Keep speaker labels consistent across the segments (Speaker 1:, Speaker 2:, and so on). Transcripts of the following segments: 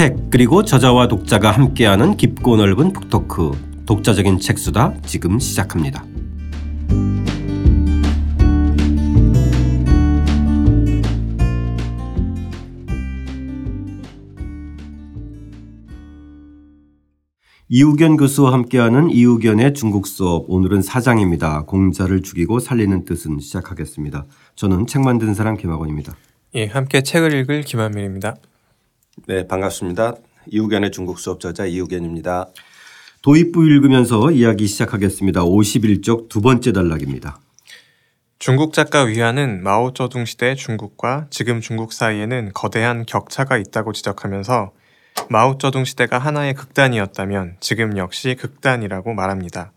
Speaker 1: 책 그리고 저자와 독자가 함께하는 깊고 넓은 북토크 독자적인 책수다 지금 시작합니다. 이우견 교수와 함께하는 이우견의 중국 수업 오늘은 사장입니다. 공자를 죽이고 살리는 뜻은 시작하겠습니다. 저는 책 만든 사람 김학원입니다.
Speaker 2: 예, 함께 책을 읽을 김한민입니다.
Speaker 3: 네, 반갑습니다. 이우견의 중국 수업 저자 이우견입니다.
Speaker 1: 도입부 읽으면서 이야기 시작하겠습니다. 51쪽 두 번째 단락입니다.
Speaker 2: 중국 작가 위안은 마오쩌둥 시대 중국과 지금 중국 사이에는 거대한 격차가 있다고 지적하면서 마오쩌둥 시대가 하나의 극단이었다면 지금 역시 극단이라고 말합니다.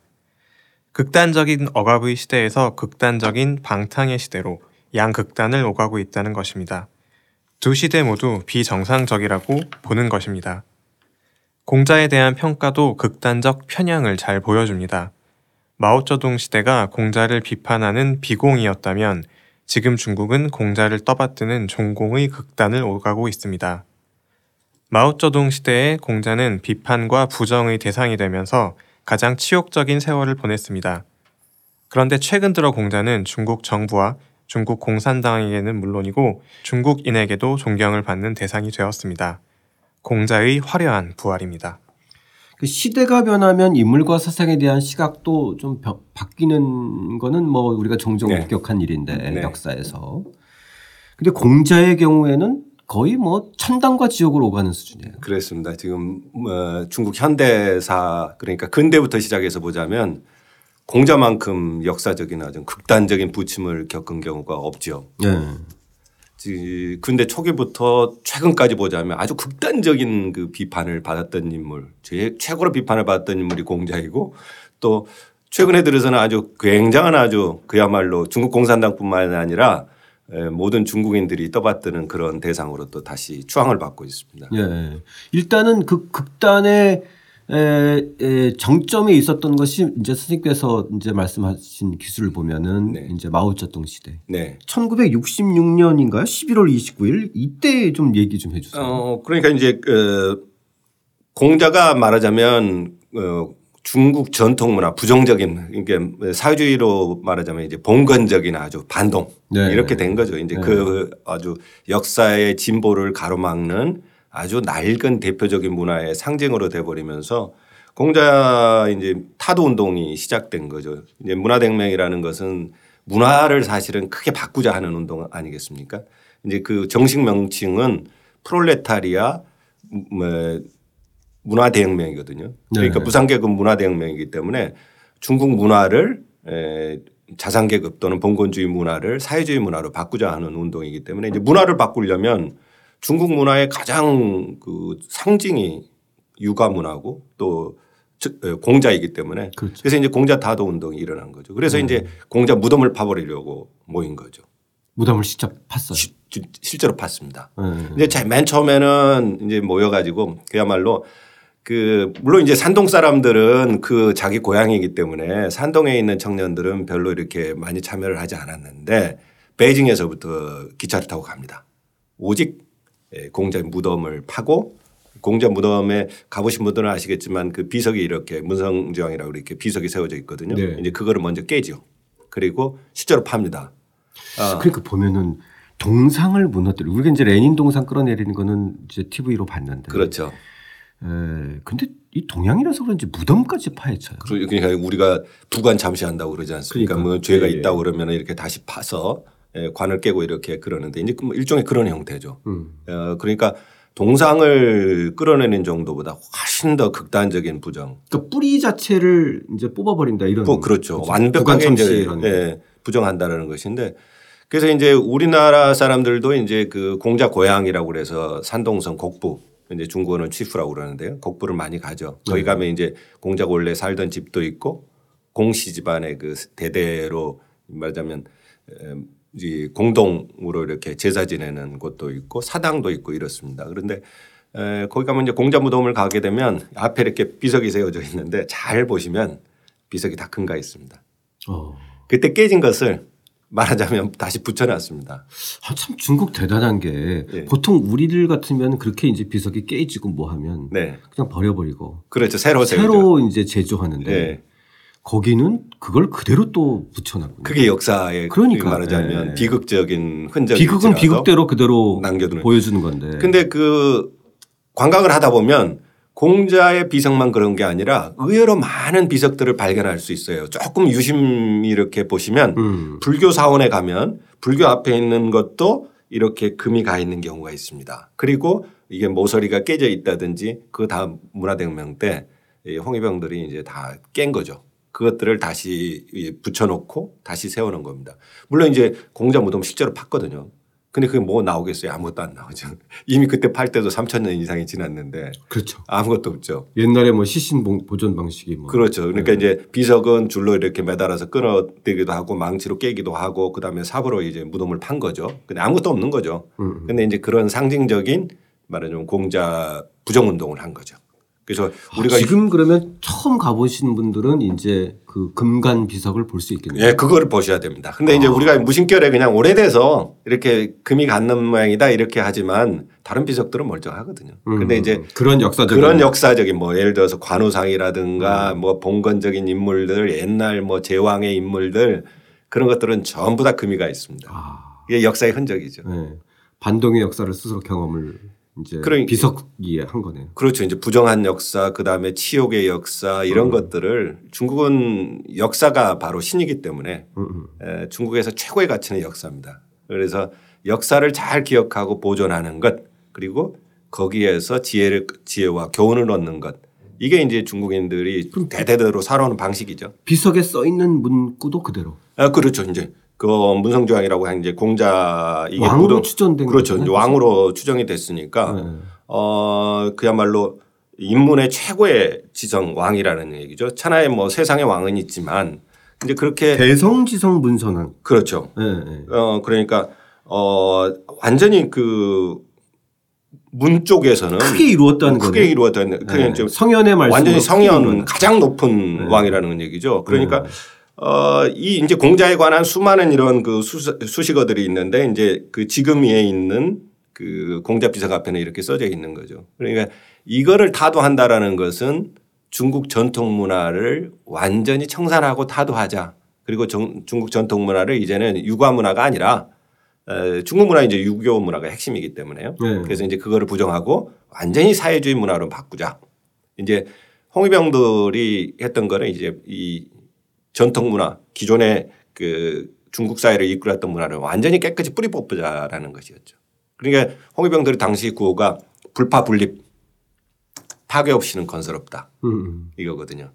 Speaker 2: 극단적인 억압의 시대에서 극단적인 방탕의 시대로 양극단을 오가고 있다는 것입니다. 두 시대 모두 비정상적이라고 보는 것입니다. 공자에 대한 평가도 극단적 편향을 잘 보여줍니다. 마오쩌둥 시대가 공자를 비판하는 비공이었다면 지금 중국은 공자를 떠받드는 종공의 극단을 오가고 있습니다. 마오쩌둥 시대의 공자는 비판과 부정의 대상이 되면서 가장 치욕적인 세월을 보냈습니다. 그런데 최근 들어 공자는 중국 정부와 중국 공산당에게는 물론이고 중국인에게도 존경을 받는 대상이 되었습니다. 공자의 화려한 부활입니다.
Speaker 1: 그 시대가 변하면 인물과 사상에 대한 시각도 좀 바뀌는 거는 뭐 우리가 종종 네. 목격한 일인데 네. 역사에서. 근데 공자의 경우에는 거의 뭐 천당과 지옥으로 오가는 수준이에요.
Speaker 3: 그렇습니다. 지금 뭐 중국 현대사 그러니까 근대부터 시작해서 보자면 공자만큼 역사적인 아주 극단적인 부침을 겪은 경우가 없죠. 네. 근데 초기부터 최근까지 보자면 아주 극단적인 그 비판을 받았던 인물, 제 최고로 비판을 받았던 인물이 공자이고 또 최근에 들어서는 아주 굉장한 아주 그야말로 중국 공산당뿐만 아니라 모든 중국인들이 떠받드는 그런 대상으로 또 다시 추앙을 받고 있습니다.
Speaker 1: 예. 일단은 그 극단의 에, 에, 정점에 있었던 것이 이제 선생님께서 이제 말씀하신 기술을 보면은 네. 이제 마오쩌둥 시대. 네. 1966년인가요? 11월 29일 이때 좀 얘기 좀 해주세요.
Speaker 3: 어, 그러니까 이제 그 공자가 말하자면 어, 중국 전통 문화 부정적인 그러니까 사회주의로 말하자면 이제 봉건적인 아주 반동 네. 이렇게 된 거죠. 이제 네. 그 아주 역사의 진보를 가로막는 아주 낡은 대표적인 문화의 상징으로 돼 버리면서 공자 이제 타도 운동이 시작된 거죠. 이제 문화혁명이라는 것은 문화를 사실은 크게 바꾸자 하는 운동 아니겠습니까? 이제 그 정식 명칭은 프롤레타리아 뭐 문화대혁명이거든요. 그러니까 네. 무상계급 문화대혁명이기 때문에 중국 문화를 에 자산계급 또는 봉건주의 문화를 사회주의 문화로 바꾸자 하는 운동이기 때문에 이제 문화를 바꾸려면 중국 문화의 가장 그 상징이 육아 문화고 또 공자이기 때문에 그렇죠. 그래서 이제 공자 다도 운동이 일어난 거죠. 그래서 음. 이제 공자 무덤을 파버리려고 모인 거죠.
Speaker 1: 무덤을 직접 팠어요. 시,
Speaker 3: 실제로 팠습니다. 음. 근데 맨 처음에는 이제 모여가지고 그야말로 그 물론 이제 산동 사람들은 그 자기 고향이기 때문에 산동에 있는 청년들은 별로 이렇게 많이 참여를 하지 않았는데 베이징에서부터 기차를 타고 갑니다. 오직 예, 공자의 무덤을 파고 공자 무덤에 가보신 분들은 아시겠지만 그 비석이 이렇게 문성지왕이라고 이렇게 비석이 세워져 있거든요. 네. 이제 그거를 먼저 깨죠. 그리고 실제로 팝니다.
Speaker 1: 아. 그러니까 보면은 동상을 무너뜨리고 우리가 이제 레닌 동상 끌어내리는 거는 이제 TV로 봤는데.
Speaker 3: 그렇죠.
Speaker 1: 에, 근데 이 동양이라서 그런지 무덤까지 파헤쳐요.
Speaker 3: 그러니까 우리가 부관 잠시한다고 그러지 않습니까? 그러니까. 뭐 죄가 예, 예. 있다고 그러면 이렇게 다시 파서 예, 관을 깨고 이렇게 그러는데 이제 그뭐 일종의 그런 형태죠. 음. 어, 그러니까 동상을 끌어내는 정도보다 훨씬 더 극단적인 부정.
Speaker 1: 그러니까 뿌리 자체를 이제 뽑아버린다 이런.
Speaker 3: 뭐 그렇죠. 그렇죠. 완벽하게 이제 예, 부정한다라는 것인데 그래서 이제 우리나라 사람들도 이제 그 공자 고향이라고 그래서 산동성 곡부 이제 중국어는 취프라고 그러는데요. 곡부를 많이 가죠. 거기 네. 가면 이제 공자가 원래 살던 집도 있고 공씨 집안의 그 대대로 말하자면 이 공동으로 이렇게 제사 지내는 곳도 있고 사당도 있고 이렇습니다. 그런데 에, 거기 가면 이제 공자 무덤을 가게 되면 앞에 이렇게 비석이 세워져 있는데 잘 보시면 비석이 다 근가 있습니다. 어. 그때 깨진 것을 말하자면 다시 붙여놨습니다.
Speaker 1: 아, 참 중국 대단한 게 네. 보통 우리들 같으면 그렇게 이제 비석이 깨지고 뭐 하면 네. 그냥 버려버리고
Speaker 3: 그렇죠 새로
Speaker 1: 새로 이제 제조하는데 네. 거기는 그걸 그대로 또 붙여놨고
Speaker 3: 그게 역사에 그러니까 말하자면 네. 비극적인 흔적
Speaker 1: 비극은 비극대로 그대로 남겨두는 보여주는 건데.
Speaker 3: 근데 그 관광을 하다 보면 공자의 비석만 그런 게 아니라 의외로 많은 비석들을 발견할 수 있어요. 조금 유심히 이렇게 보시면 음. 불교 사원에 가면 불교 앞에 있는 것도 이렇게 금이 가 있는 경우가 있습니다. 그리고 이게 모서리가 깨져 있다든지 그 다음 문화대혁명 때 홍위병들이 이제 다 깬 거죠. 그것들을 다시 붙여놓고 다시 세우는 겁니다. 물론 이제 공자 무덤 실제로 팠거든요. 근데 그게 뭐 나오겠어요? 아무것도 안 나오죠. 이미 그때 팔 때도 3천 년 이상이 지났는데.
Speaker 1: 그렇죠.
Speaker 3: 아무것도 없죠.
Speaker 1: 옛날에 뭐 시신 보존 방식이 뭐.
Speaker 3: 그렇죠. 그러니까 네. 이제 비석은 줄로 이렇게 매달아서 끊어대기도 하고 망치로 깨기도 하고 그다음에 삽으로 이제 무덤을 판 거죠. 근데 아무것도 없는 거죠. 음. 음. 근데 이제 그런 상징적인 말하자면 공자 부정 운동을 한 거죠. 그래서
Speaker 1: 아, 우리가 지금 그러면 처음 가보신 분들은 이제 그 금간 비석을 볼 수 있겠네요.
Speaker 3: 예, 그거를 보셔야 됩니다. 근데 아. 이제 우리가 무심결에 그냥 오래돼서 이렇게 금이 갖는 모양이다 이렇게 하지만 다른 비석들은 멀쩡하거든요. 음, 근데 이제
Speaker 1: 그런 역사적인
Speaker 3: 그런 역사적인 뭐 예를 들어서 관우상이라든가 음. 뭐 봉건적인 인물들 옛날 뭐 제왕의 인물들 그런 것들은 전부 다 금이 가 있습니다. 아. 이게 역사의 흔적이죠. 네.
Speaker 1: 반동의 역사를 스스로 경험을 이제 그러니까 비석이 한 거네요.
Speaker 3: 그렇죠. 이제 부정한 역사, 그 다음에 치욕의 역사 이런 음. 것들을 중국은 역사가 바로 신이기 때문에 음. 음. 에, 중국에서 최고의 가치는 역사입니다. 그래서 역사를 잘 기억하고 보존하는 것 그리고 거기에서 지혜를 지혜와 교훈을 얻는 것 이게 이제 중국인들이 대대로 살아오는 방식이죠.
Speaker 1: 비석에 써 있는 문구도 그대로.
Speaker 3: 아 그렇죠. 이제 그 문성조항이라고 하는 이제 공자
Speaker 1: 이게 왕으로 추천된
Speaker 3: 그렇죠. 이제 왕으로 추정이 됐으니까 네. 어 그야말로 인문의 최고의 지성 왕이라는 얘기죠. 천하에 뭐 세상의 왕은 있지만 이제 그렇게
Speaker 1: 대성지성 문선왕
Speaker 3: 그렇죠. 네, 네. 어 그러니까 어 완전히 그 문 쪽에서는
Speaker 1: 크게 이루었다는
Speaker 3: 크게 거네. 이루었다는
Speaker 1: 그냥 네. 성현의 말씀
Speaker 3: 완전히 성현 가장 높은 네. 왕이라는 얘기죠. 그러니까 네. 어, 이 이제 공자에 관한 수많은 이런 그 수식어들이 있는데 이제 그 지금 위에 있는 그 공자 비석 앞에는 이렇게 써져 있는 거죠. 그러니까 이거를 타도한다라는 것은 중국 전통 문화를 완전히 청산하고 타도하자. 그리고 정, 중국 전통 문화를 이제는 유과 문화가 아니라 에, 중국 문화 이제 유교 문화가 핵심이기 때문에요. 네. 그래서 이제 그거를 부정하고 완전히 사회주의 문화로 바꾸자. 이제 홍위병들이 했던 거는 이제 이 전통 문화 기존의 그 중국 사회를 이끌었던 문화를 완전히 깨끗이 뿌리 뽑자라는 것이었죠. 그러니까 홍위병들이 당시 구호가 불파불립 파괴 없이는 건설 없다 음. 이거거든요.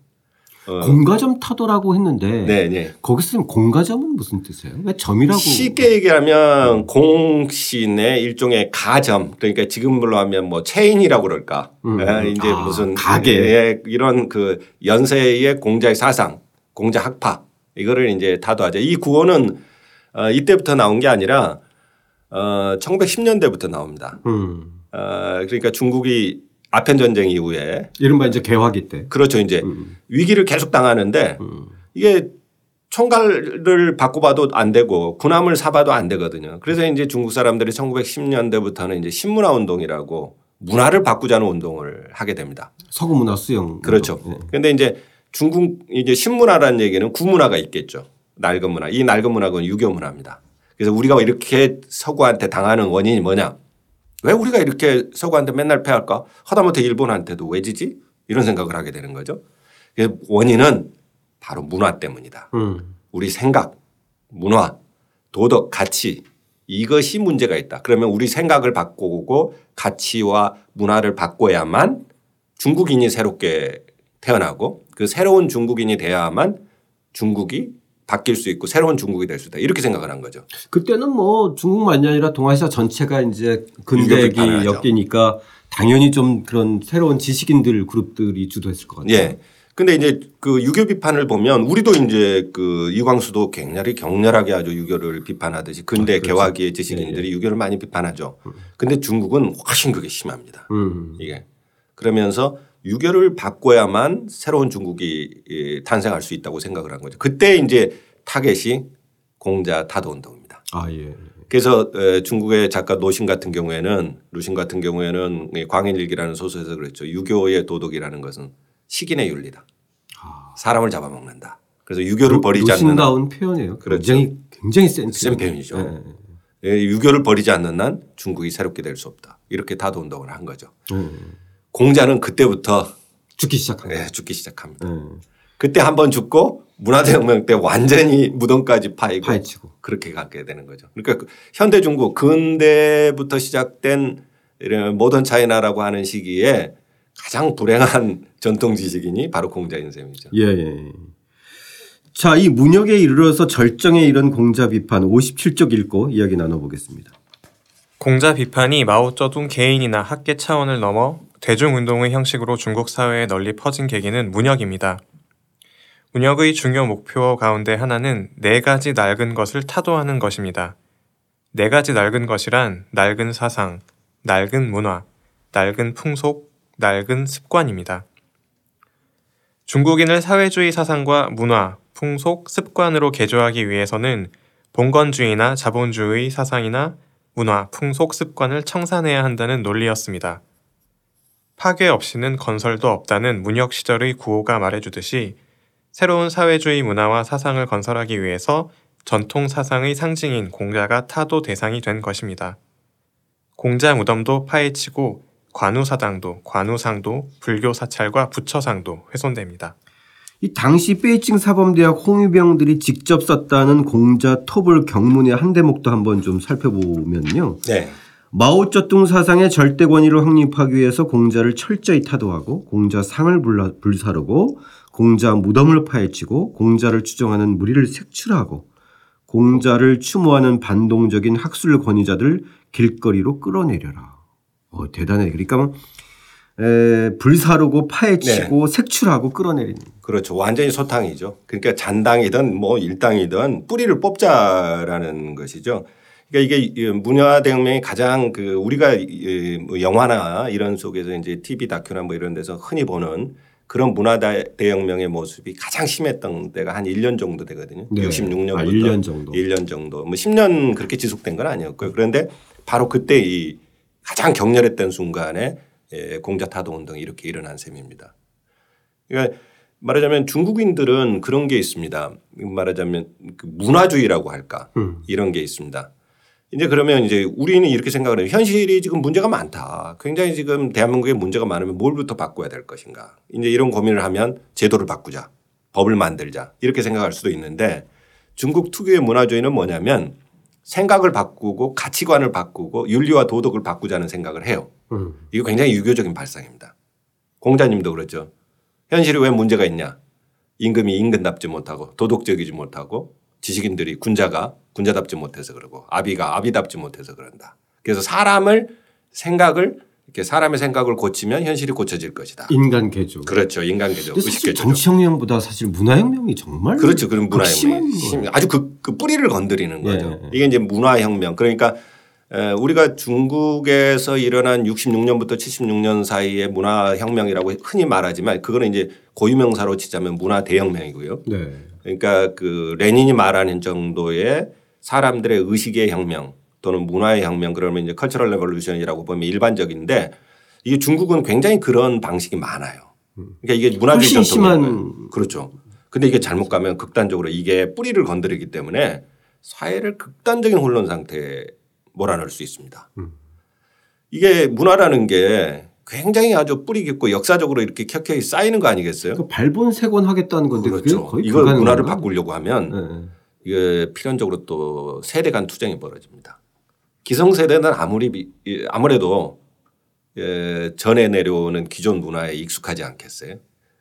Speaker 1: 어. 공가점 타도라고 했는데 네, 네. 거기 쓰면 공가점은 무슨 뜻이에요? 왜 점이라고?
Speaker 3: 쉽게 얘기하면 공씨의 일종의 가점 그러니까 지금으로 하면 뭐 체인이라고 그럴까? 음. 예, 이제 아, 무슨
Speaker 1: 가게
Speaker 3: 예, 이런 그 연세의 공자의 사상 공자 학파 이거를 이제 다도하자. 이 구호는 어, 이때부터 나온 게 아니라 어, 1910년대부터 나옵니다. 음. 어, 그러니까 중국이 아편 전쟁 이후에
Speaker 1: 이른바 이제 개화기 때
Speaker 3: 그렇죠. 이제 음. 위기를 계속 당하는데 음. 이게 총괄을 바꿔봐도 안 되고 군함을 사봐도 안 되거든요. 그래서 이제 중국 사람들이 1910년대부터는 이제 신문화 운동이라고 문화를 바꾸자는 운동을 하게 됩니다.
Speaker 1: 서구 문화 수용.
Speaker 3: 그렇죠. 그런데 네. 이제 중국 이제 신문화라는 얘기는 구문화가 있겠죠. 낡은 문화. 이 낡은 문화는 유교 문화입니다. 그래서 우리가 이렇게 서구한테 당하는 원인이 뭐냐. 왜 우리가 이렇게 서구한테 맨날 패할까? 하다못해 일본한테도 왜 지지? 이런 생각을 하게 되는 거죠. 그래서 원인은 바로 문화 때문이다. 음. 우리 생각, 문화, 도덕, 가치 이것이 문제가 있다. 그러면 우리 생각을 바꾸고 가치와 문화를 바꿔야만 중국인이 새롭게 태어나고 그 새로운 중국인이 돼야만 중국이 바뀔 수 있고 새로운 중국이 될 수 있다 이렇게 생각을 한 거죠.
Speaker 1: 그때는 뭐 중국만이 아니라 동아시아 전체가 이제 근대기 엮이니까 당연히 좀 그런 새로운 지식인들 그룹들이 주도했을 것 같아요.
Speaker 3: 예. 근데 이제 그 유교 비판을 보면 우리도 이제 그 이광수도 굉장히 격렬하게 아주 유교를 비판하듯이 근대 아, 그렇죠. 개화기의 지식인들이 예, 예. 유교를 많이 비판하죠. 음. 근데 중국은 훨씬 그게 심합니다. 음. 이게 그러면서 유교를 바꿔야만 새로운 중국이 탄생할 수 있다고 생각을 한 거죠. 그때 이제 타겟이 공자 타도 운동입니다.
Speaker 1: 아 예.
Speaker 3: 그래서 중국의 작가 노신 같은 경우에는 루신 같은 경우에는 광인일기라는 소설에서 그랬죠. 유교의 도덕이라는 것은 식인의 윤리다. 아. 사람을 잡아먹는다. 그래서 유교를 버리지 않는
Speaker 1: 노신다운 표현이에요. 그렇죠. 굉장히 굉장히 센,
Speaker 3: 센 표현이죠. 네. 예, 유교를 버리지 않는 한 중국이 새롭게 될 수 없다. 이렇게 타도 운동을 한 거죠. 음. 공자는 그때부터
Speaker 1: 죽기 시작합니다.
Speaker 3: 네, 죽기 시작합니다. 음. 그때 한 번 죽고 문화대혁명 때 완전히 무덤까지 파이고 파헤치고. 그렇게 가게 되는 거죠. 그러니까 그 현대 중국 근대부터 시작된 이런 모던 차이나라고 하는 시기에 가장 불행한 전통 지식인이 바로 공자인 셈이죠.
Speaker 1: 예, 예. 자, 이 문역에 이르러서 절정에 이른 공자 비판 57쪽 읽고 이야기 나눠보겠습니다.
Speaker 2: 공자 비판이 마오쩌둥 개인이나 학계 차원을 넘어 대중운동의 형식으로 중국 사회에 널리 퍼진 계기는 문역입니다. 문역의 중요 목표 가운데 하나는 네 가지 낡은 것을 타도하는 것입니다. 네 가지 낡은 것이란 낡은 사상, 낡은 문화, 낡은 풍속, 낡은 습관입니다. 중국인을 사회주의 사상과 문화, 풍속, 습관으로 개조하기 위해서는 봉건주의나 자본주의 사상이나 문화, 풍속, 습관을 청산해야 한다는 논리였습니다. 파괴 없이는 건설도 없다는 문역 시절의 구호가 말해주듯이 새로운 사회주의 문화와 사상을 건설하기 위해서 전통 사상의 상징인 공자가 타도 대상이 된 것입니다. 공자 무덤도 파헤치고 관우사당도, 관우상도, 불교 사찰과 부처상도 훼손됩니다.
Speaker 1: 이 당시 베이징 사범대학 홍위병들이 직접 썼다는 공자 톱을 경문의 한 대목도 한번 좀 살펴보면요. 네. 마오쩌둥 사상의 절대 권위를 확립하기 위해서 공자를 철저히 타도하고 공자 상을 불사르고 공자 무덤을 파헤치고 공자를 추정하는 무리를 색출하고 공자를 추모하는 반동적인 학술 권위자들 길거리로 끌어내려라. 어, 대단해. 그러니까 뭐, 에, 불사르고 파헤치고 네. 색출하고 끌어내리는.
Speaker 3: 그렇죠. 완전히 소탕이죠. 그러니까 잔당이든 뭐 일당이든 뿌리를 뽑자라는 것이죠. 그러니까 이게 문화대혁명이 가장 그 우리가 뭐 영화나 이런 속에서 이제 TV 다큐나 뭐 이런 데서 흔히 보는 그런 문화대혁명의 모습이 가장 심했던 때가 한 1년 정도 되거든요. 네. 66년부터 아,
Speaker 1: 1년 정도.
Speaker 3: 1년 정도. 뭐 10년 그렇게 지속된 건 아니었고요. 그런데 바로 그때 이 가장 격렬했던 순간에 예, 공자 타도 운동이 이렇게 일어난 셈입니다. 그러니까 말하자면 중국인들은 그런 게 있습니다. 말하자면 그 문화주의라고 할까 음. 이런 게 있습니다. 이제 그러면 이제 우리는 이렇게 생각을 해요. 현실이 지금 문제가 많다. 굉장히 지금 대한민국에 문제가 많으면 뭘부터 바꿔야 될 것인가. 이제 이런 고민을 하면 제도를 바꾸자. 법을 만들자. 이렇게 생각할 수도 있는데 중국 특유의 문화주의는 뭐냐면 생각을 바꾸고 가치관을 바꾸고 윤리와 도덕을 바꾸자는 생각을 해요. 음. 이거 굉장히 유교적인 발상입니다. 공자님도 그렇죠. 현실이 왜 문제가 있냐. 임금이 임금답지 못하고 도덕적이지 못하고 지식인들이 군자가 군자답지 못해서 그러고 아비가 아비답지 못해서 그런다. 그래서 사람을 생각을 이렇게 사람의 생각을 고치면 현실이 고쳐질 것이다.
Speaker 1: 인간 개조.
Speaker 3: 그렇죠. 인간 개조.
Speaker 1: 의식 개조. 정치혁명보다 사실 문화혁명이 정말
Speaker 3: 그렇죠. 그런 문화혁명. 아주 그, 그, 뿌리를 건드리는 거죠. 예. 이게 이제 문화혁명. 그러니까 우리가 중국에서 일어난 66년부터 76년 사이에 문화혁명이라고 흔히 말하지만 그거는 이제 고유명사로 치자면 문화 대혁명이고요. 네. 그러니까 그 레닌이 말하는 정도의 사람들의 의식의 혁명 또는 문화의 혁명 그러면 이제 cultural revolution이라고 보면 일반적인데 이게 중국은 굉장히 그런 방식이 많아요. 그러니까 이게 문화적 전통 그렇죠. 근데 이게 잘못 가면 극단적으로 이게 뿌리를 건드리기 때문에 사회를 극단적인 혼란 상태에 몰아넣을 수 있습니다. 음. 이게 문화라는 게 굉장히 아주 뿌리 깊고 역사적으로 이렇게 켜켜이 쌓이는 거 아니겠어요?
Speaker 1: 그 발본색원 하겠다는 건데
Speaker 3: 그렇죠. 이걸 문화를? 바꾸려고 하면 네. 이게 필연적으로 또 세대 간 투쟁이 벌어집니다. 기성세대는 아무리 아무래도 예, 전에 내려오는 기존 문화에 익숙하지 않겠어요.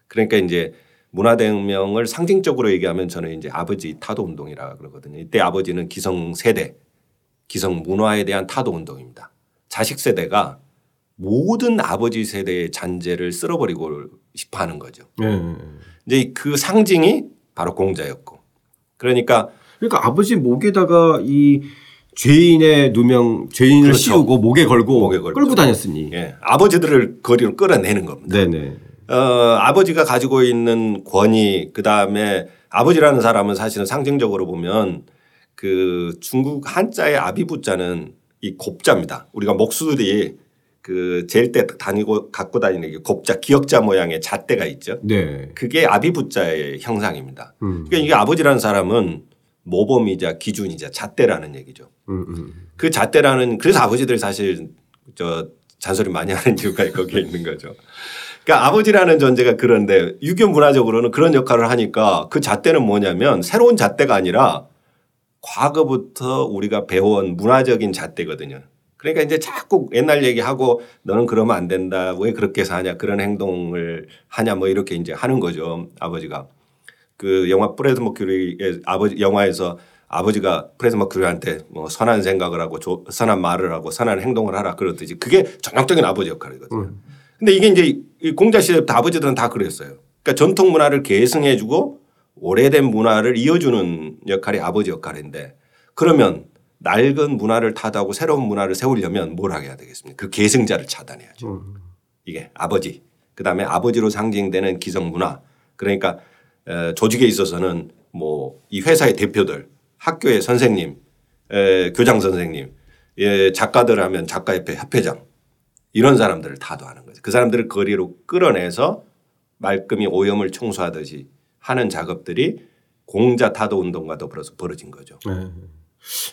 Speaker 3: 그러니까 이제 문화대혁명을 상징적으로 얘기하면 저는 이제 아버지 타도 운동이라 그러거든요. 이때 아버지는 기성 세대, 기성 문화에 대한 타도 운동입니다. 자식 세대가 모든 아버지 세대의 잔재를 쓸어버리고 싶어 하는 거죠. 네. 이제 그 상징이 바로 공자였고. 그러니까
Speaker 1: 그러니까 아버지 목에다가 이 죄인의 누명 죄인을 그렇죠. 씌우고 목에 걸고 목에 끌고 다녔으니
Speaker 3: 예. 아버지들을 거리로 끌어내는 겁니다. 네네. 어, 아버지가 가지고 있는 권위 그 다음에 아버지라는 사람은 사실은 상징적으로 보면 그 중국 한자의 아비부자는 이 곱자입니다. 우리가 목수들이 그 제일 때 다니고 갖고 다니는 게 곱자 기역자 모양의 잣대가 있죠. 네. 그게 아비부자의 형상입니다. 음. 그러니까 이게 아버지라는 사람은 모범이자 기준이자 잣대라는 얘기죠. 음, 음. 그 잣대라는 그래서 아버지들이 사실 저 잔소리 많이 하는 이유가 거기에 있는 거죠. 그러니까 아버지라는 존재가 그런데 유교 문화적으로는 그런 역할을 하니까 그 잣대는 뭐냐면 새로운 잣대가 아니라 과거부터 우리가 배워온 문화적인 잣대거든요. 그러니까 이제 자꾸 옛날 얘기하고 너는 그러면 안 된다. 왜 그렇게 사냐. 그런 행동을 하냐. 뭐 이렇게 이제 하는 거죠. 아버지가. 그 영화 프레드 머큐리의 아버지 영화에서 아버지가 프레드 머큐리한테 뭐 선한 생각을 하고 선한 말을 하고 선한 행동을 하라 그러듯이 그게 전형적인 아버지 역할이거든요. 음. 근데 이게 이제 공자 시대부터 아버지들은 다 그랬어요. 그러니까 전통 문화를 계승해 주고 오래된 문화를 이어주는 역할이 아버지 역할인데 그러면 낡은 문화를 타도하고 새로운 문화를 세우려면 뭘 하게 해야 되겠습니까? 그 계승자를 차단해야죠. 음. 이게 아버지. 그 다음에 아버지로 상징되는 기성 문화. 그러니까 조직에 있어서는 뭐 이 회사의 대표들, 학교의 선생님, 교장 선생님, 예, 작가들 하면 작가협회 협회장 이런 사람들을 타도하는 거죠. 그 사람들을 거리로 끌어내서 말끔히 오염을 청소하듯이 하는 작업들이 공자 타도 운동과 더불어서 벌어진 거죠. 네.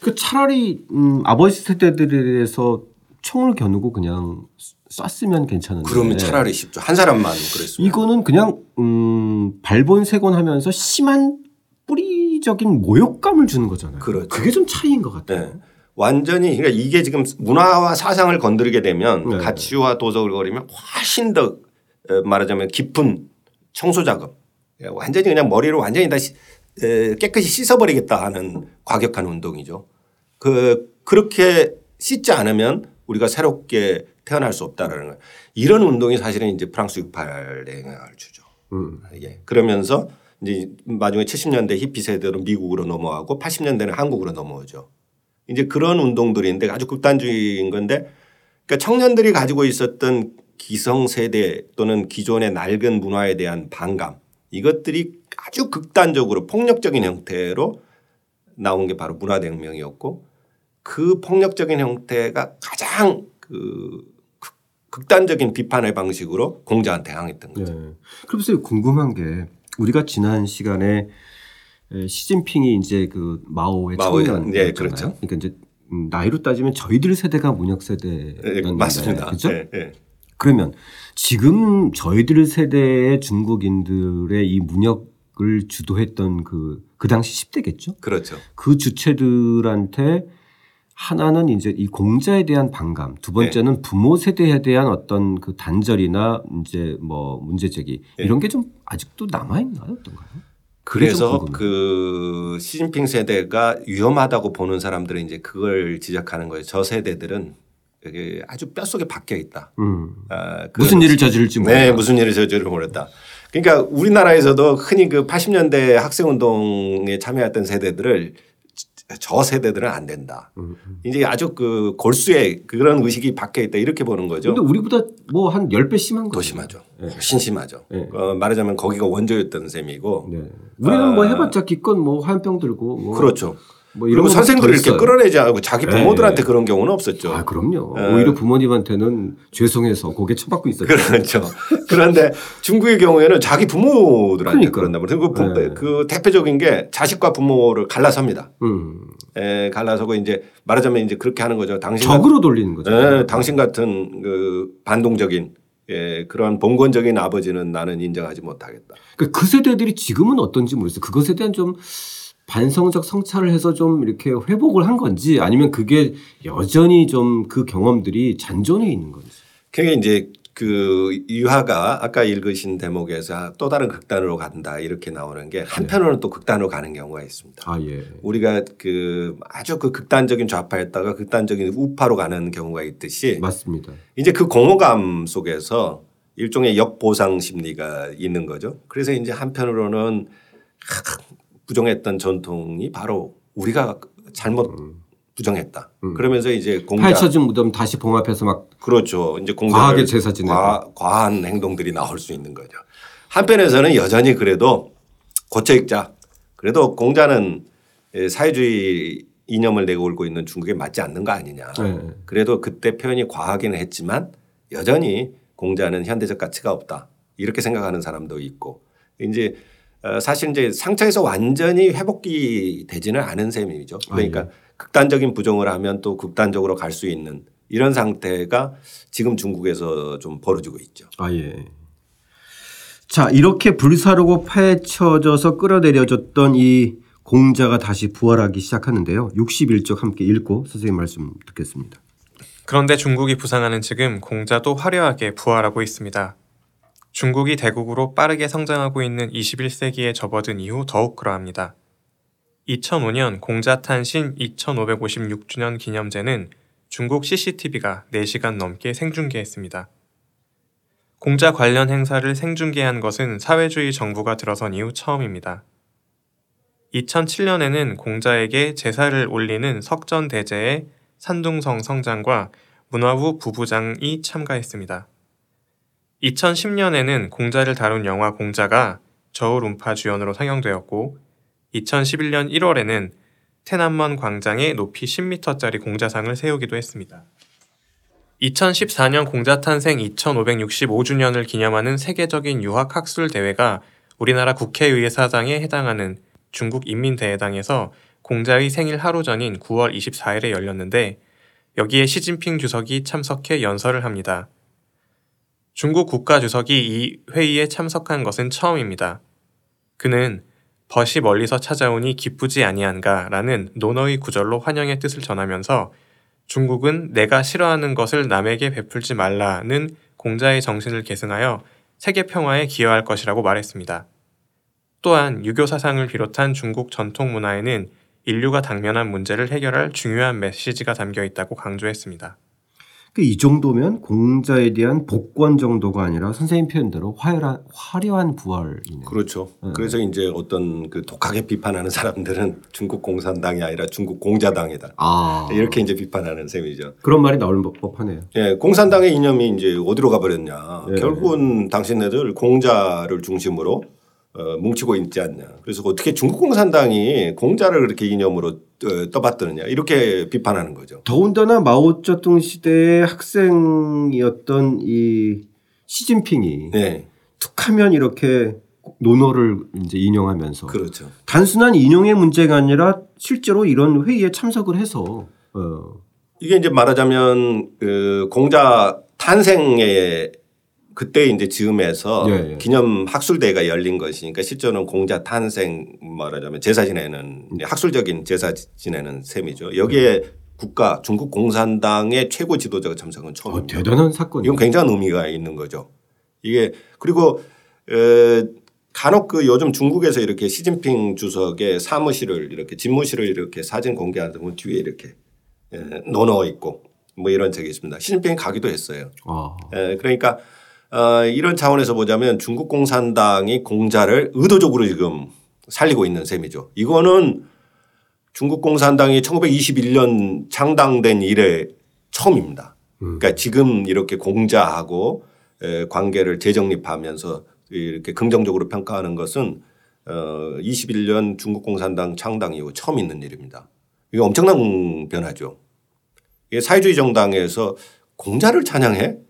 Speaker 1: 그 차라리 음, 아버지 세대들에 대해서 총을 겨누고 그냥 쐈으면 괜찮은데.
Speaker 3: 그러면 차라리 쉽죠. 한 사람만 그랬으면.
Speaker 1: 이거는 그냥 음, 발본색원 하면서 심한 뿌리적인 모욕감을 주는 거잖아요. 그렇죠. 그게 좀 차이인 것 같아요. 네.
Speaker 3: 완전히 그러니까 이게 지금 문화와 사상을 건드리게 되면 네. 가치와 도덕을 거리면 훨씬 더 말하자면 깊은 청소 작업. 예, 완전히 그냥 머리를 완전히 다 깨끗이 씻어버리겠다 하는 과격한 운동이죠. 그 그렇게 씻지 않으면 우리가 새롭게 태어날 수 없다라는 거. 이런 운동이 사실은 이제 프랑스 68에 영향을 주죠. 음. 예. 그러면서 이제 나중에 70년대 히피 세대로 미국으로 넘어가고 80년대는 한국으로 넘어오죠. 이제 그런 운동들인데 아주 극단주의인 건데 그러니까 청년들이 가지고 있었던 기성 세대 또는 기존의 낡은 문화에 대한 반감 이것들이 아주 극단적으로 폭력적인 형태로 나온 게 바로 문화대혁명이었고 그 폭력적인 형태가 가장 그 극단적인 비판의 방식으로 공자한테 항했던 거죠. 네.
Speaker 1: 그래서 궁금한 게 우리가 지난 시간에 시진핑이 이제 그 마오의
Speaker 3: 마오의 네, 그렇죠.
Speaker 1: 그러니까 이제 음, 나이로 따지면 저희들 세대가 문혁 세대였는데 네,
Speaker 3: 맞습니다.
Speaker 1: 그렇죠? 네, 네. 그러면 지금 저희들 세대의 중국인들의 이 문혁 을 주도했던 그, 그 당시 10대겠죠?
Speaker 3: 그렇죠.
Speaker 1: 그 주체들한테 하나는 이제 이 공자에 대한 반감, 두 번째는 네. 부모 세대에 대한 어떤 그 단절이나 이제 뭐 문제 제기 네. 이런 게 좀 아직도 남아 있나요? 어떤가요?
Speaker 3: 그래서 그 시진핑 세대가 위험하다고 보는 사람들은 이제 그걸 지적하는 거예요. 저 세대들은 아주 뼛속에 박혀 있다. 음.
Speaker 1: 아, 무슨 일을 저지를지
Speaker 3: 모르다. 네, 무슨 일을 저지를 모르다. 그러니까 우리나라에서도 흔히 그 80년대 학생 운동에 참여했던 세대들을 저 세대들은 안 된다. 음, 음. 이제 아주 그 골수에 그런 의식이 박혀 있다 이렇게 보는 거죠.
Speaker 1: 근데 우리보다 뭐 한 10배 심한 거죠.
Speaker 3: 더 심하죠. 네. 훨씬 심하죠. 네. 어, 말하자면 거기가 원조였던 셈이고. 네.
Speaker 1: 우리는 뭐 아. 뭐 해봤자 기껏 뭐 화염병 들고. 뭐
Speaker 3: 그렇죠. 뭐 이런 선생들을 이렇게 끌어내지 않고 자기 부모들한테 네. 그런 경우는 없었죠.
Speaker 1: 아, 그럼요. 네. 오히려 부모님한테는 죄송해서 고개 쳐박고 있었죠.
Speaker 3: 그렇죠. 그런데 중국의 경우에는 자기 부모들한테 그러니까. 그런다. 그, 네. 그 대표적인 게 자식과 부모를 갈라섭니다. 음. 에, 갈라서고 이제 말하자면 이제 그렇게 하는 거죠.
Speaker 1: 당신 적으로 돌리는 거죠.
Speaker 3: 에, 당신 같은 그 반동적인 예, 그런 봉건적인 아버지는 나는 인정하지 못하겠다.
Speaker 1: 그, 그 세대들이 지금은 어떤지 모르겠어요. 그것에 대한 좀 반성적 성찰을 해서 좀 이렇게 회복을 한 건지 아니면 그게 여전히 좀 그 경험들이 잔존해 있는 건지.
Speaker 3: 그게 이제 그 유화가 아까 읽으신 대목에서 또 다른 극단으로 간다 이렇게 나오는 게 한편으로는 네. 또 극단으로 가는 경우가 있습니다. 아, 예. 우리가 그 아주 그 극단적인 좌파였다가 극단적인 우파로 가는 경우가 있듯이
Speaker 1: 맞습니다.
Speaker 3: 이제 그 공허감 속에서 일종의 역보상 심리가 있는 거죠. 그래서 이제 한편으로는 부정했던 전통이 바로 우리가 잘못 음. 부정했다. 음. 그러면서 이제
Speaker 1: 공자 파헤쳐진 무덤 다시 봉합해서 막
Speaker 3: 그렇죠. 이제
Speaker 1: 과하게 제사 지내고
Speaker 3: 과, 과한 행동들이 나올 수 있는 거죠. 한편에서는 여전히 그래도 고쳐 읽자. 그래도 공자는 사회주의 이념을 내걸고 있는 중국에 맞지 않는 거 아니냐. 네. 그래도 그때 표현이 과하기는 했지만 여전히 공자는 현대적 가치가 없다. 이렇게 생각하는 사람도 있고 이제 어, 사실 이제 상처에서 완전히 회복이 되지는 않은 셈이죠. 그러니까 아, 예. 극단적인 부정을 하면 또 극단적으로 갈 수 있는 이런 상태가 지금 중국에서 좀 벌어지고 있죠.
Speaker 1: 아 예. 자 이렇게 불사르고 파헤쳐져서 끌어내려졌던 이 공자가 다시 부활하기 시작하는데요. 61쪽 함께 읽고 선생님 말씀 듣겠습니다.
Speaker 2: 그런데 중국이 부상하는 지금 공자도 화려하게 부활하고 있습니다. 중국이 대국으로 빠르게 성장하고 있는 21세기에 접어든 이후 더욱 그러합니다. 2005년 공자 탄신 2556주년 기념제는 중국 CCTV가 4시간 넘게 생중계했습니다. 공자 관련 행사를 생중계한 것은 사회주의 정부가 들어선 이후 처음입니다. 2007년에는 공자에게 제사를 올리는 석전대제에 산둥성 성장과 문화부 부부장이 참가했습니다. 2010년에는 공자를 다룬 영화 공자가 저울 음파 주연으로 상영되었고 2011년 1월에는 테난먼 광장에 높이 10m짜리 공자상을 세우기도 했습니다. 2014년 공자 탄생 2565주년을 기념하는 세계적인 유학 학술 대회가 우리나라 국회의회 사장에 해당하는 중국 인민대회당에서 공자의 생일 하루 전인 9월 24일에 열렸는데 여기에 시진핑 주석이 참석해 연설을 합니다. 중국 국가주석이 이 회의에 참석한 것은 처음입니다. 그는 벗이 멀리서 찾아오니 기쁘지 아니한가 라는 논어의 구절로 환영의 뜻을 전하면서 중국은 내가 싫어하는 것을 남에게 베풀지 말라는 공자의 정신을 계승하여 세계 평화에 기여할 것이라고 말했습니다. 또한 유교 사상을 비롯한 중국 전통 문화에는 인류가 당면한 문제를 해결할 중요한 메시지가 담겨 있다고 강조했습니다.
Speaker 1: 그이 정도면 공자에 대한 복권 정도가 아니라 선생님 표현대로 화려한, 화려한 부활이네요.
Speaker 3: 그렇죠. 네. 그래서 이제 어떤 그 독하게 비판하는 사람들은 중국 공산당이 아니라 중국 공자당이다. 아. 이렇게 이제 비판하는 셈이죠.
Speaker 1: 그런 말이 나올 법하네요.
Speaker 3: 예, 공산당의 이념이 이제 어디로 가버렸냐. 네. 결국은 당신네들 공자를 중심으로 어, 뭉치고 있지 않냐. 그래서 어떻게 중국 공산당이 공자를 그렇게 이념으로 어, 떠받드느냐 이렇게 비판하는 거죠.
Speaker 1: 더군다나 마오쩌둥 시대의 학생이었던 이 시진핑이 네. 툭하면 이렇게 논어를 이제 인용하면서
Speaker 3: 그렇죠.
Speaker 1: 단순한 인용의 문제가 아니라 실제로 이런 회의에 참석을 해서 어.
Speaker 3: 이게 이제 말하자면 그 공자 탄생의 그때 이제 즈음에서 예, 예. 기념 학술대회가 열린 것이니까 실제로는 공자 탄생 말하자면 제사 지내는 학술적인 제사 지내는 셈이죠. 여기에 국가 중국 공산당의 최고 지도자가 참석은 처음입니다.
Speaker 1: 어, 대단한 사건.
Speaker 3: 이건 굉장한 의미가 있는 거죠. 이게 그리고 에 간혹 그 요즘 중국에서 이렇게 시진핑 주석의 사무실을 이렇게 집무실을 이렇게 사진 공개하다 보면 뒤에 이렇게 논어 있고 뭐 이런 책이 있습니다. 시진핑이 가기도 했어요. 아. 에 그러니까 어, 이런 차원에서 보자면 중국 공산당이 공자를 의도적으로 지금 살리고 있는 셈이죠. 이거는 중국 공산당이 1921년 창당된 이래 처음입니다. 그러니까 지금 이렇게 공자하고 관계를 재정립하면서 이렇게 긍정적으로 평가하는 것은 어 21년 중국 공산당 창당 이후 처음 있는 일입니다. 이게 엄청난 변화죠. 이게 사회주의 정당에서 공자를 찬양해?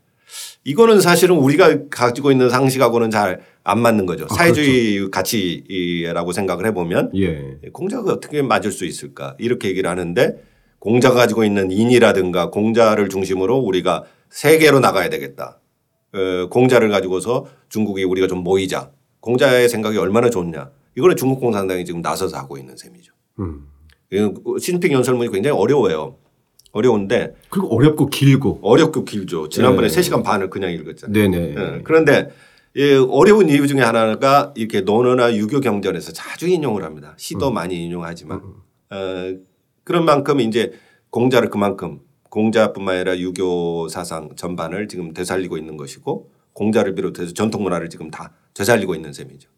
Speaker 3: 이거는 사실은 우리가 가지고 있는 상식하고는 잘 안 맞는 거죠. 아, 사회주의 그렇죠. 가치라고 생각을 해보면 예. 공자가 어떻게 맞을 수 있을까 이렇게 얘기를 하는데 공자가 가지고 있는 인이라든가 공자를 중심으로 우리가 세계로 나가야 되겠다. 어, 공자를 가지고서 중국이 우리가 좀 모이자. 공자의 생각이 얼마나 좋냐. 이거는 중국 공산당이 지금 나서서 하고 있는 셈이죠. 음. 시진핑 연설문이 굉장히 어려워요. 어려운데
Speaker 1: 그리고 어렵고 길고
Speaker 3: 어렵고 길죠. 지난번에 네. 3시간 반을 그냥 읽었잖아요. 네네. 네. 그런데 이 어려운 이유 중에 하나가 이렇게 논어나 유교 경전에서 자주 인용을 합니다. 시도 음. 많이 인용하지만 음. 어, 그런 만큼 이제 공자를 그만큼 공자뿐만 아니라 유교 사상 전반을 지금 되살리고 있는 것이고 공자를 비롯해서 전통 문화를 지금 다 되살리고 있는 셈이죠.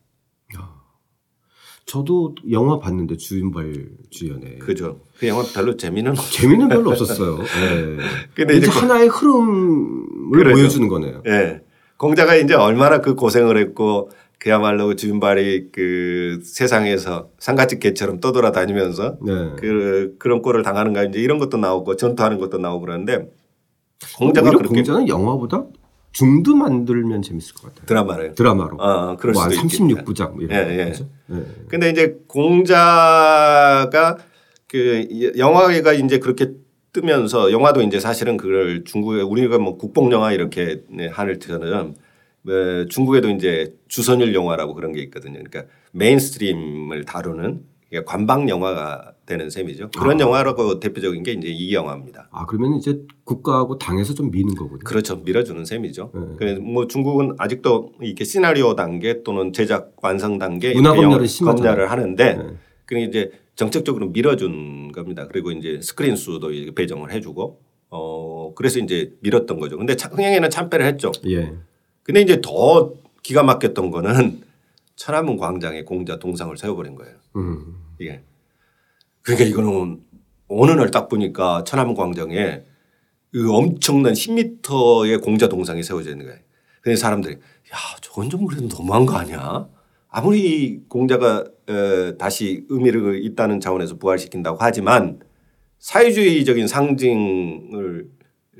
Speaker 1: 저도 영화 봤는데 주윤발 주연의.
Speaker 3: 그죠. 그 영화 별로 재미는
Speaker 1: 재미는 별로 없었어요. 네. 근데 이제 하나의 흐름을 그렇죠. 보여주는 거네요.
Speaker 3: 네. 공자가 이제 얼마나 그 고생을 했고 그야말로 주윤발이 그 세상에서 상가집 개처럼 떠돌아다니면서 네. 그 그런 꼴을 당하는가 이제 이런 것도 나오고 전투하는 것도 나오고 그러는데
Speaker 1: 공자가 그렇게 공자는 영화보다 중도 만들면 재밌을 것 같아요.
Speaker 3: 드라마를
Speaker 1: 드라마로.
Speaker 3: 아, 그럴 뭐 수도
Speaker 1: 36부작 뭐 이런 예,
Speaker 3: 예. 네. 근데 이제 공자가 그 영화가 이제 그렇게 뜨면서 영화도 이제 사실은 그걸 중국에 우리가 뭐 국뽕 영화 이렇게 하늘 때는 뭐 중국에도 이제 주선율 영화라고 그런 게 있거든요. 그러니까 메인스트림을 다루는 관방 영화가 되는 셈이죠. 그런 아. 영화라고 대표적인 게 이제 이 영화입니다.
Speaker 1: 아 그러면 이제 국가하고 당에서 좀 미는 거군요.
Speaker 3: 그렇죠, 밀어주는 셈이죠. 네. 뭐 중국은 아직도 이렇게 시나리오 단계 또는 제작 완성 단계
Speaker 1: 문화 검열을 검열을
Speaker 3: 하는데 네. 그 이제 정책적으로 밀어준 겁니다. 그리고 이제 스크린 수도 배정을 해주고 어 그래서 이제 밀었던 거죠. 근데 흥행에는 참패를 했죠. 예. 근데 이제 더 기가 막혔던 거는 천안문 광장에 공자 동상을 세워버린 거예요. 음. 예. 그러니까 이거는 어느 날 딱 보니까 천안문 광장에 그 엄청난 10m의 공자 동상이 세워져 있는 거예요. 근데 사람들이 야 저건 좀 그래도 너무한 거 아니야? 아무리 공자가 어, 다시 의미를 있다는 차원에서 부활시킨다고 하지만 사회주의적인 상징을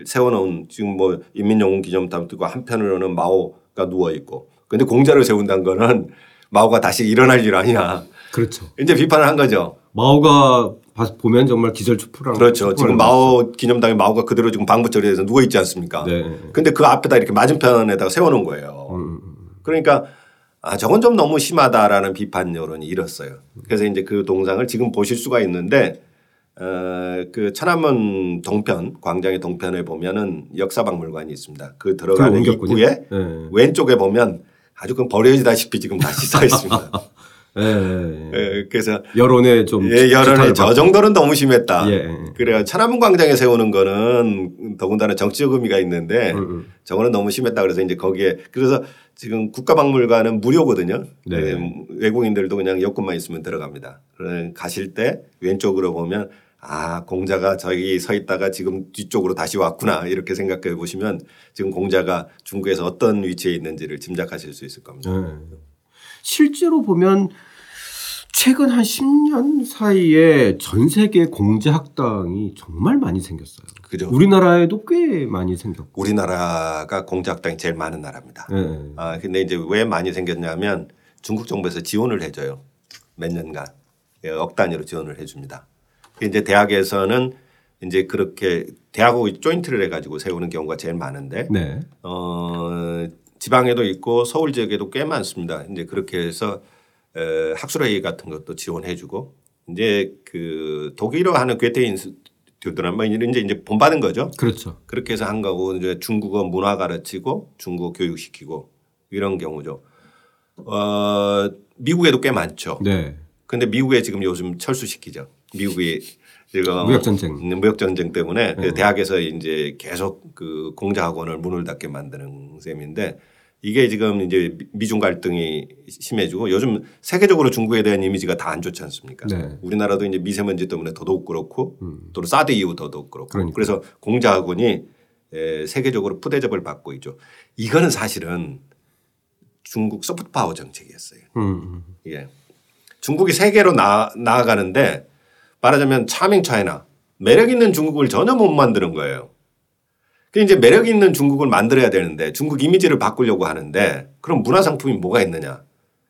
Speaker 3: 세워놓은 지금 뭐 인민영웅 기념탑 뜨고 한편으로는 마오가 누워 있고 근데 공자를 세운다는 거는 마오가 다시 일어날 일 아니야.
Speaker 1: 그렇죠.
Speaker 3: 이제 비판을 한 거죠.
Speaker 1: 마오가 보면 정말 기절초프라
Speaker 3: 그렇죠. 지금 마오 기념당에 마오가 그대로 지금 방부처리에서 누워 있지 않습니까? 네. 근데 그 앞에다 이렇게 맞은편에다가 세워놓은 거예요. 음. 음, 음. 그러니까 아 저건 좀 너무 심하다라는 비판 여론이 일었어요. 그래서 이제 그 동상을 지금 보실 수가 있는데 어그 천안문 동편 광장의 동편에 보면은 역사박물관이 있습니다. 그 들어가는 입구에 네. 왼쪽에 보면 아주 그 버려지다시피 지금 다시 써 있습니다. 예, 예, 예. 그래서
Speaker 1: 여론에 좀
Speaker 3: 예, 여론에 저 정도는 너무 심했다. 예. 그래요. 천안문 광장에 세우는 거는 더군다나 정치적 의미가 있는데 음, 음. 저거는 너무 심했다. 그래서 이제 거기에 그래서 지금 국가박물관은 무료거든요. 네. 예, 외국인들도 그냥 여권만 있으면 들어갑니다. 가실 때 왼쪽으로 보면 아 공자가 저기 서 있다가 지금 뒤쪽으로 다시 왔구나 이렇게 생각해 보시면 지금 공자가 중국에서 어떤 위치에 있는지를 짐작하실 수 있을 겁니다. 네.
Speaker 1: 실제로 보면 최근 한 10년 사이에 전 세계 공제 학당이 정말 많이 생겼어요. 그죠. 우리나라에도 꽤 많이 생겼고.
Speaker 3: 우리나라가 공제 학당이 제일 많은 나라입니다. 네. 아 근데 이제 왜 많이 생겼냐면 중국 정부에서 지원을 해 줘요. 몇 년간 예, 억 단위로 지원을 해 줍니다. 이제 대학에서는 이제 그렇게 대학하고 조인트를 해 가지고 세우는 경우가 제일 많은데 네. 어, 지방에도 있고 서울 지역에도 꽤 많습니다. 이제 그렇게 해서 에, 학술회의 같은 것도 지원해주고 이제 그 독일어 하는 괴테 인스튜트란 뭐 이제 이제 본받은 거죠.
Speaker 1: 그렇죠.
Speaker 3: 그렇게 해서 한 거고 이제 중국어 문화 가르치고 중국어 교육시키고 이런 경우죠. 어, 미국에도 꽤 많죠. 네. 근데 미국에 지금 요즘 철수시키죠. 미국이
Speaker 1: 지금 무역 전쟁
Speaker 3: 무역 전쟁 때문에 그 네. 그 대학에서 이제 계속 그 공자 학원을 문을 닫게 만드는 셈인데 이게 지금 이제 미중 갈등이 심해지고 요즘 세계적으로 중국에 대한 이미지가 다 안 좋지 않습니까? 네. 우리나라도 이제 미세먼지 때문에 더더욱 그렇고 음. 또는 사드 이후 더더욱 그렇고 그러니까. 그래서 공자 학원이 세계적으로 푸대접을 받고 있죠. 이거는 사실은 중국 소프트 파워 정책이었어요. 음. 음. 예. 중국이 세계로 나, 나아가는데 말하자면 차밍 차이나 매력 있는 중국을 전혀 못 만드는 거예요. 그 이제 매력 있는 중국을 만들어야 되는데 중국 이미지를 바꾸려고 하는데 그럼 문화 상품이 뭐가 있느냐?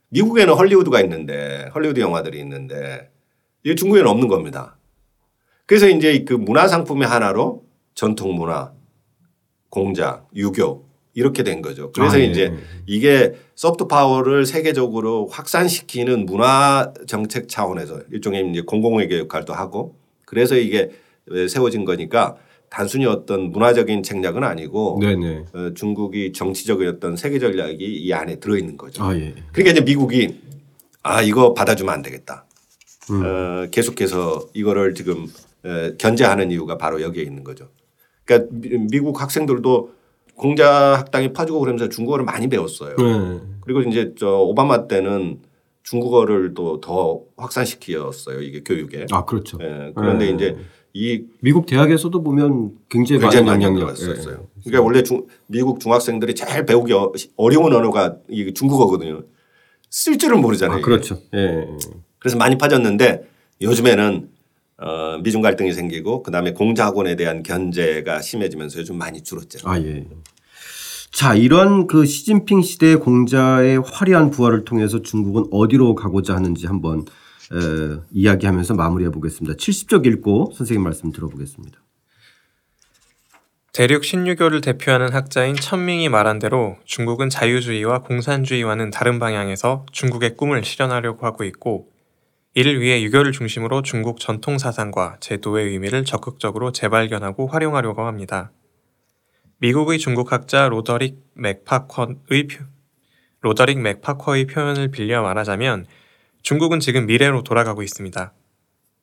Speaker 3: 미국에는 헐리우드가 있는데 헐리우드 영화들이 있는데 이게 중국에는 없는 겁니다. 그래서 이제 그 문화 상품의 하나로 전통 문화, 공자, 유교 이렇게 된 거죠. 그래서 아, 예. 이제 이게 소프트 파워를 세계적으로 확산시키는 문화 정책 차원에서 일종의 이제 공공의 역할도 하고 그래서 이게 세워진 거니까 단순히 어떤 문화적인 책략은 아니고 어, 중국이 정치적인 어떤 세계 전략이 이 안에 들어 있는 거죠. 아, 예. 그러니까 이제 미국이 아 이거 받아주면 안 되겠다. 음. 어, 계속해서 이거를 지금 어, 견제하는 이유가 바로 여기에 있는 거죠. 그러니까 미국 학생들도 공자 학당이 퍼지고 그러면서 중국어를 많이 배웠어요. 네. 그리고 이제 저 오바마 때는 중국어를 또 더 확산시켰어요. 이게 교육에.
Speaker 1: 아 그렇죠.
Speaker 3: 네. 그런데 네. 이제 이
Speaker 1: 미국 대학에서도 보면 굉장히, 굉장히 많은 영향력이
Speaker 3: 있었어요. 네. 그러니까 원래 중, 미국 중학생들이 제일 배우기 어려운 언어가 이 중국어거든요. 쓸 줄은 모르잖아요. 아,
Speaker 1: 그렇죠. 예.
Speaker 3: 그래서 많이 빠졌는데 요즘에는 어, 미중 갈등이 생기고 그다음에 공자학원에 대한 견제가 심해지면서 요즘 많이 줄었죠.
Speaker 1: 아 예. 자, 이런 그 시진핑 시대 공자의 화려한 부활을 통해서 중국은 어디로 가고자 하는지 한번 에, 이야기하면서 마무리해 보겠습니다. 70쪽 읽고 선생님 말씀 들어보겠습니다.
Speaker 2: 대륙 신유교를 대표하는 학자인 천밍이 말한 대로 중국은 자유주의와 공산주의와는 다른 방향에서 중국의 꿈을 실현하려고 하고 있고 이를 위해 유교를 중심으로 중국 전통 사상과 제도의 의미를 적극적으로 재발견하고 활용하려고 합니다. 미국의 중국 학자 로더릭 맥파커의 로더릭 맥파커의 표현을 빌려 말하자면 중국은 지금 미래로 돌아가고 있습니다.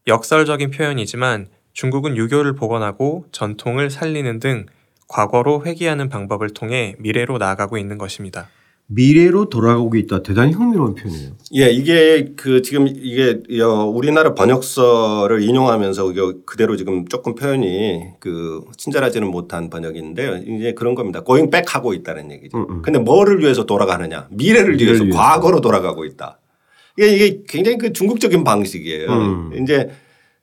Speaker 2: 역설적인 표현이지만 중국은 유교를 복원하고 전통을 살리는 등 과거로 회귀하는 방법을 통해 미래로 나아가고 있는 것입니다.
Speaker 1: 미래로 돌아가고 있다. 대단히 흥미로운 표현이에요.
Speaker 3: 예, 이게 그 지금 이게 우리나라 번역서를 인용하면서 그대로 지금 조금 표현이 그 친절하지는 못한 번역인데요. 이제 그런 겁니다. 고잉 백 하고 있다는 얘기죠. 음, 음. 근데 뭐를 위해서 돌아가느냐? 미래를, 미래를 위해서, 위해서, 과거로 돌아가고 있다. 이게 이게 굉장히 그 중국적인 방식이에요. 음. 이제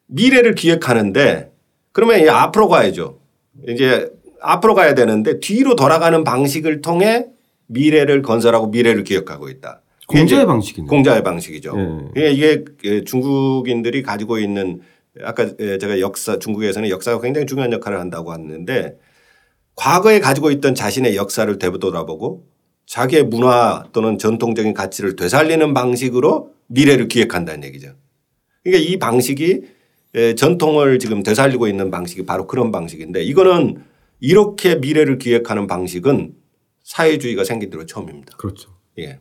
Speaker 3: 미래를 기획하는데 그러면 이제 앞으로 가야죠. 이제 앞으로 가야 되는데 뒤로 돌아가는 방식을 통해 미래를 건설하고 미래를 기획하고 있다.
Speaker 1: 공자의 방식이네.
Speaker 3: 공자의 방식이죠. 네. 이게 그 중국인들이 가지고 있는 아까 제가 역사 중국에서는 역사가 굉장히 중요한 역할을 한다고 했는데 과거에 가지고 있던 자신의 역사를 되돌아보고 자기의 문화 또는 전통적인 가치를 되살리는 방식으로 미래를 기획한다는 얘기죠. 그러니까 이 방식이 전통을 지금 되살리고 있는 방식이 바로 그런 방식인데 이거는 이렇게 미래를 기획하는 방식은 사회주의가 생긴 뒤로 처음입니다.
Speaker 1: 그렇죠.
Speaker 3: 예.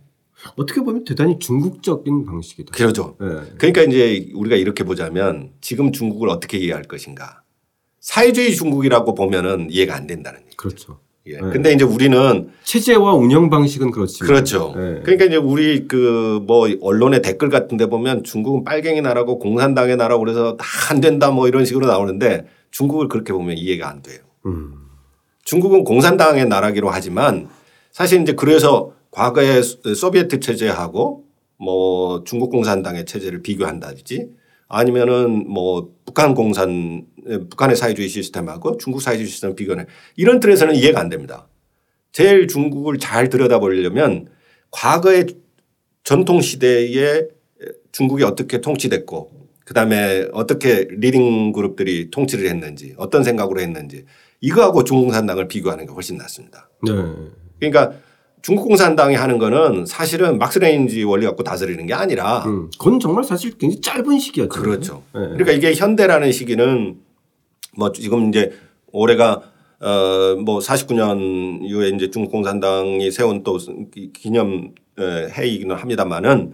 Speaker 1: 어떻게 보면 대단히 중국적인 방식이다.
Speaker 3: 그렇죠. 네. 그러니까 이제 우리가 이렇게 보자면 지금 중국을 어떻게 이해할 것인가. 사회주의 중국이라고 보면은 이해가 안 된다는 얘기.
Speaker 1: 그렇죠.
Speaker 3: 예. 네. 근데 이제 우리는
Speaker 1: 체제와 운영 방식은 그렇지.
Speaker 3: 그렇죠. 네. 그러니까 이제 우리 그 뭐 언론의 댓글 같은 데 보면 중국은 빨갱이 나라고 공산당의 나라고 그래서 안 된다 뭐 이런 식으로 나오는데 중국을 그렇게 보면 이해가 안 돼요. 음. 중국은 공산당의 나라기로 하지만 사실 이제 그래서 과거의 소비에트 체제하고 뭐 중국 공산당의 체제를 비교한다든지 아니면은 뭐 북한 공산 북한의 사회주의 시스템하고 중국 사회주의 시스템을 비교하는 이런 틀에서는 이해가 안 됩니다. 제일 중국을 잘 들여다보려면 과거의 전통 시대에 중국이 어떻게 통치됐고 그다음에 어떻게 leading 그룹들이 통치를 했는지 어떤 생각으로 했는지 이거하고 중국 공산당을 비교하는 게 훨씬 낫습니다. 네. 그러니까 중국 공산당이 하는 거는 사실은 막스 레닌주의 원리 갖고 다스리는 게 아니라
Speaker 1: 음. 그건 정말 사실 굉장히 짧은 시기였죠.
Speaker 3: 그렇죠. 네. 그러니까 이게 현대라는 시기는 뭐 지금 이제 올해가 어뭐 49년 이후에 이제 중국 공산당이 세운 또 기념 해이기는 합니다만은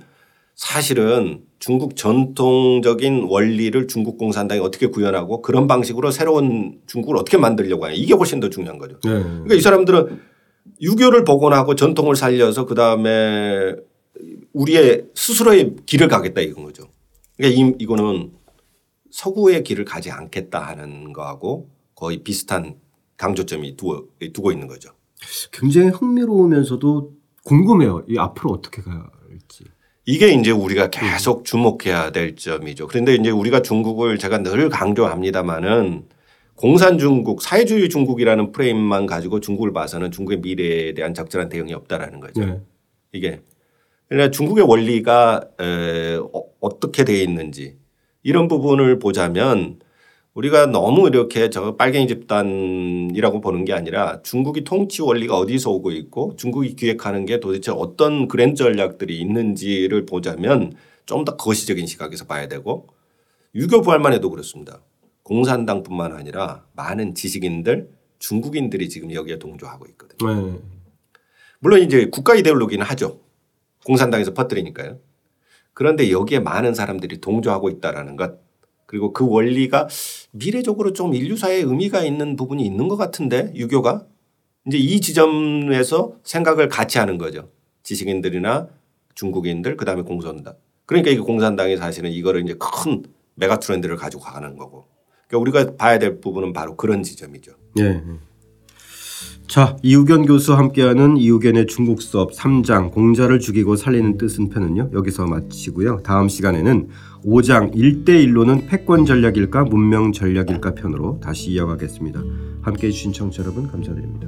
Speaker 3: 사실은 중국 전통적인 원리를 중국 공산당이 어떻게 구현하고 그런 방식으로 새로운 중국을 어떻게 만들려고 하냐 이게 훨씬 더 중요한 거죠. 네. 그러니까 이 사람들은 유교를 복원하고 전통을 살려서 그 다음에 우리의 스스로의 길을 가겠다 이건 거죠. 그러니까 이, 이거는 서구의 길을 가지 않겠다 하는 거하고 거의 비슷한 강조점이 두고, 두고 있는 거죠.
Speaker 1: 굉장히 흥미로우면서도 궁금해요. 이 앞으로 어떻게 갈지.
Speaker 3: 이게 이제 우리가 계속 주목해야 될 점이죠. 그런데 이제 우리가 중국을 제가 늘 강조합니다마는 공산 중국, 사회주의 중국이라는 프레임만 가지고 중국을 봐서는 중국의 미래에 대한 적절한 대응이 없다라는 거죠. 네. 이게 그러니까 중국의 원리가 에, 어, 어떻게 되어 있는지 이런 부분을 보자면 우리가 너무 이렇게 저 빨갱이 집단이라고 보는 게 아니라 중국이 통치 원리가 어디서 오고 있고 중국이 기획하는 게 도대체 어떤 그랜 전략들이 있는지를 보자면 좀 더 거시적인 시각에서 봐야 되고 유교 부활만 해도 그렇습니다. 공산당뿐만 아니라 많은 지식인들 중국인들이 지금 여기에 동조하고 있거든요. 네. 물론 이제 국가 이데올로기는 하죠. 공산당에서 퍼뜨리니까요. 그런데 여기에 많은 사람들이 동조하고 있다라는 것 그리고 그 원리가 미래적으로 좀 인류사에 의미가 있는 부분이 있는 것 같은데 유교가 이제 이 지점에서 생각을 같이 하는 거죠. 지식인들이나 중국인들 그다음에 공산당. 그러니까 이 공산당이 사실은 이거를 이제 큰 메가 트렌드를 가지고 가는 거고. 그러니까 우리가 봐야 될 부분은 바로 그런 지점이죠. 네.
Speaker 1: 자, 이우견 교수 함께하는 이우견의 중국 수업 3장 공자를 죽이고 살리는 뜻은 편은요. 여기서 마치고요. 다음 시간에는 5장 1대1로는 패권 전략일까 문명 전략일까 편으로 다시 이어가겠습니다. 함께해 주신 청취자 여러분 감사드립니다.